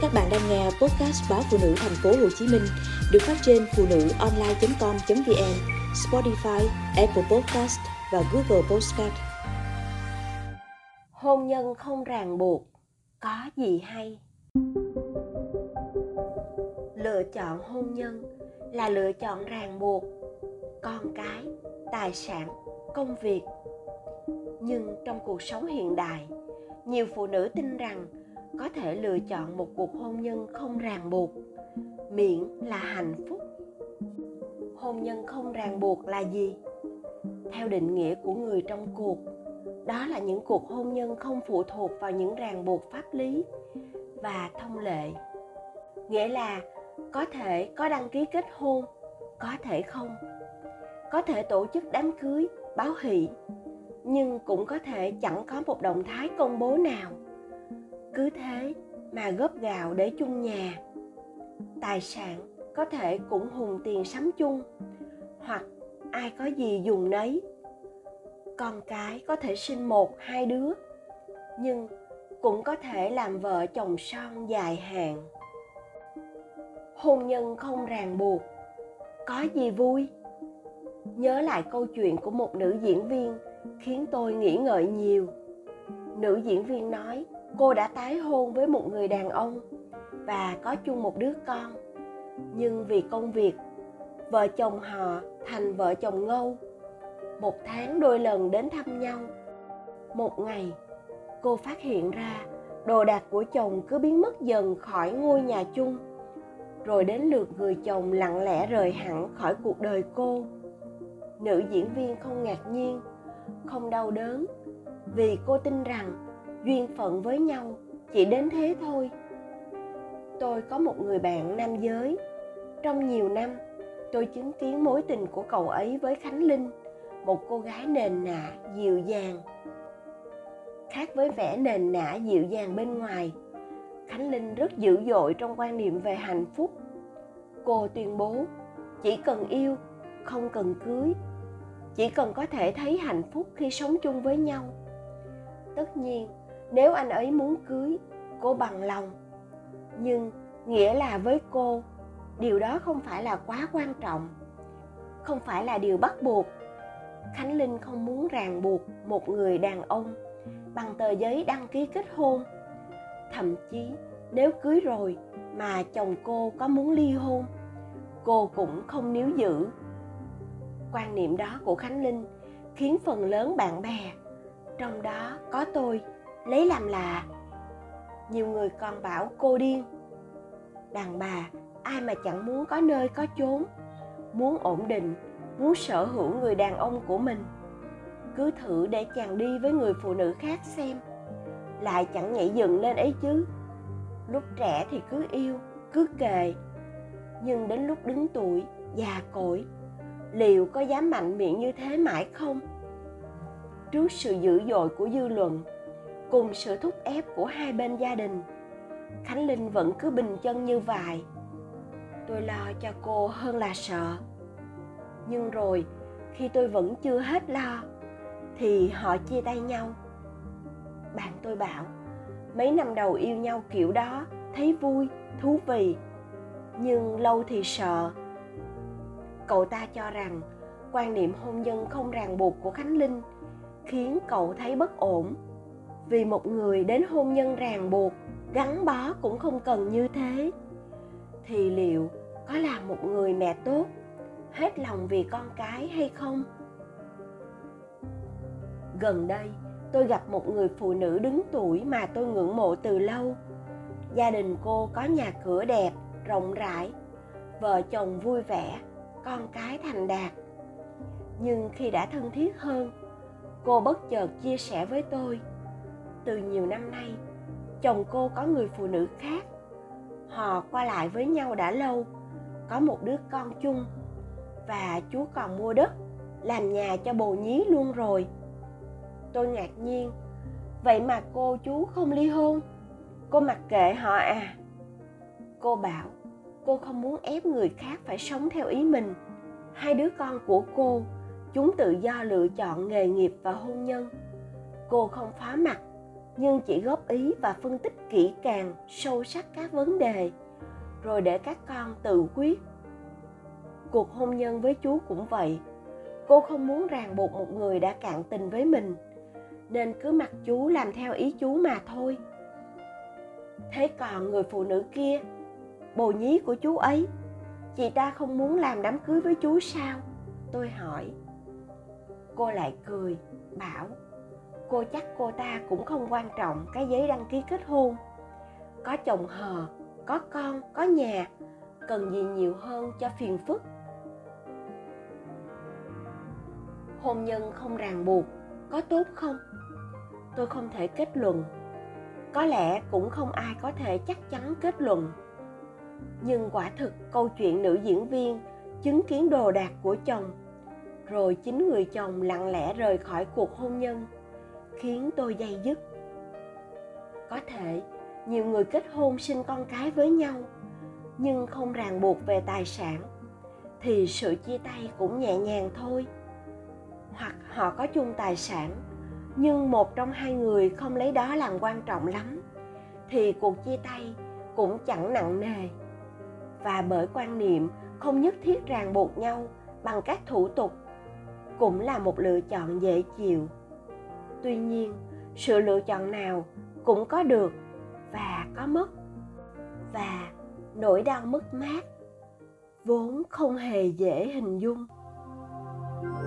Các bạn đang nghe podcast báo phụ nữ thành phố Hồ Chí Minh được phát trên phụ nữ online.com.vn, Spotify, Apple Podcast và Google Podcast. Hôn nhân không ràng buộc, có gì hay? Lựa chọn hôn nhân là lựa chọn ràng buộc con cái, tài sản, công việc. Nhưng trong cuộc sống hiện đại, nhiều phụ nữ tin rằng có thể lựa chọn một cuộc hôn nhân không ràng buộc. Miễn là hạnh phúc. Hôn nhân không ràng buộc là gì? Theo định nghĩa của người trong cuộc, đó là những cuộc hôn nhân không phụ thuộc vào những ràng buộc pháp lý và thông lệ. Nghĩa là có thể có đăng ký kết hôn, có thể không. Có thể tổ chức đám cưới, báo hỷ, nhưng cũng có thể chẳng có một động thái công bố nào cứ thế mà góp gạo để chung nhà. Tài sản có thể cũng hùng tiền sắm chung, hoặc ai có gì dùng nấy. Con cái có thể sinh một, hai đứa, nhưng cũng có thể làm vợ chồng son dài hạn. Hôn nhân không ràng buộc, có gì vui? Nhớ lại câu chuyện của một nữ diễn viên khiến tôi nghĩ ngợi nhiều. Nữ diễn viên nói cô đã tái hôn với một người đàn ông và có chung một đứa con. Nhưng vì công việc, vợ chồng họ thành vợ chồng ngâu. Một tháng đôi lần đến thăm nhau. Một ngày, cô phát hiện ra đồ đạc của chồng cứ biến mất dần khỏi ngôi nhà chung, rồi đến lượt người chồng lặng lẽ rời hẳn khỏi cuộc đời cô. Nữ diễn viên không ngạc nhiên, không đau đớn vì cô tin rằng duyên phận với nhau, chỉ đến thế thôi. Tôi có một người bạn nam giới. Trong nhiều năm, tôi chứng kiến mối tình của cậu ấy với khánh linh, một cô gái nền nạ, dịu dàng. Khác với vẻ nền nã dịu dàng bên ngoài, khánh linh rất dữ dội trong quan niệm về hạnh phúc. Cô tuyên bố, chỉ cần yêu, không cần cưới. Chỉ cần có thể thấy hạnh phúc khi sống chung với nhau. Tất nhiên nếu anh ấy muốn cưới cô bằng lòng, nhưng nghĩa là với cô, điều đó không phải là quá quan trọng. Không phải là điều bắt buộc. Khánh linh không muốn ràng buộc một người đàn ông bằng tờ giấy đăng ký kết hôn. Thậm chí, nếu cưới rồi mà chồng cô có muốn ly hôn, cô cũng không níu giữ. Quan niệm đó của khánh linh khiến phần lớn bạn bè, trong đó có tôi lấy làm lạ. Nhiều người còn bảo cô điên. Đàn bà, ai mà chẳng muốn có nơi có chốn, muốn ổn định, muốn sở hữu người đàn ông của mình. Cứ thử để chàng đi với người phụ nữ khác xem. Lại chẳng nhảy dựng lên ấy chứ. Lúc trẻ thì cứ yêu, cứ kề. Nhưng đến lúc đứng tuổi, già cỗi, liệu có dám mạnh miệng như thế mãi không? Trước sự dữ dội của dư luận cùng sự thúc ép của hai bên gia đình. Khánh linh vẫn cứ bình chân như vậy tôi lo cho cô hơn là sợ. Nhưng rồi, khi tôi vẫn chưa hết lo, thì họ chia tay nhau. Bạn tôi bảo, mấy năm đầu yêu nhau kiểu đó, thấy vui, thú vị, nhưng lâu thì sợ. Cậu ta cho rằng, quan niệm hôn nhân không ràng buộc của khánh linh khiến cậu thấy bất ổn vì một người đến hôn nhân ràng buộc, gắn bó cũng không cần như thế. Thì liệu có là một người mẹ tốt, hết lòng vì con cái hay không? Gần đây, tôi gặp một người phụ nữ đứng tuổi mà tôi ngưỡng mộ từ lâu. Gia đình cô có nhà cửa đẹp, rộng rãi, vợ chồng vui vẻ, con cái thành đạt. Nhưng khi đã thân thiết hơn, cô bất chợt chia sẻ với tôi từ nhiều năm nay, chồng cô có người phụ nữ khác. Họ qua lại với nhau đã lâu, có một đứa con chung, và chú còn mua đất, làm nhà cho bồ nhí luôn rồi. Tôi ngạc nhiên, vậy mà cô chú không ly hôn? Cô mặc kệ họ à? Cô bảo, cô không muốn ép người khác phải sống theo ý mình. Hai đứa con của cô, chúng tự do lựa chọn nghề nghiệp và hôn nhân. Cô không phá mặt nhưng chỉ góp ý và phân tích kỹ càng sâu sắc các vấn đề, rồi để các con tự quyết. Cuộc hôn nhân với chú cũng vậy. Cô không muốn ràng buộc một người đã cạn tình với mình, nên cứ mặc chú làm theo ý chú mà thôi. Thế còn người phụ nữ kia, bồ nhí của chú ấy, chị ta không muốn làm đám cưới với chú sao? Tôi hỏi. Cô lại cười, bảo cô chắc cô ta cũng không quan trọng cái giấy đăng ký kết hôn. Có chồng hờ, có con, có nhà, cần gì nhiều hơn cho phiền phức. Hôn nhân không ràng buộc, có tốt không? Tôi không thể kết luận. Có lẽ cũng không ai có thể chắc chắn kết luận. Nhưng quả thực câu chuyện nữ diễn viên chứng kiến đồ đạc của chồng, rồi chính người chồng lặng lẽ rời khỏi cuộc hôn nhân khiến tôi dây dứt. Có thể, nhiều người kết hôn sinh con cái với nhau, nhưng không ràng buộc về tài sản, thì sự chia tay cũng nhẹ nhàng thôi. Hoặc họ có chung tài sản, nhưng một trong hai người không lấy đó làm quan trọng lắm, thì cuộc chia tay cũng chẳng nặng nề. Và bởi quan niệm không nhất thiết ràng buộc nhau bằng các thủ tục, cũng là một lựa chọn dễ chịu tuy nhiên, sự lựa chọn nào cũng có được và có mất. Và nỗi đau mất mát vốn không hề dễ hình dung.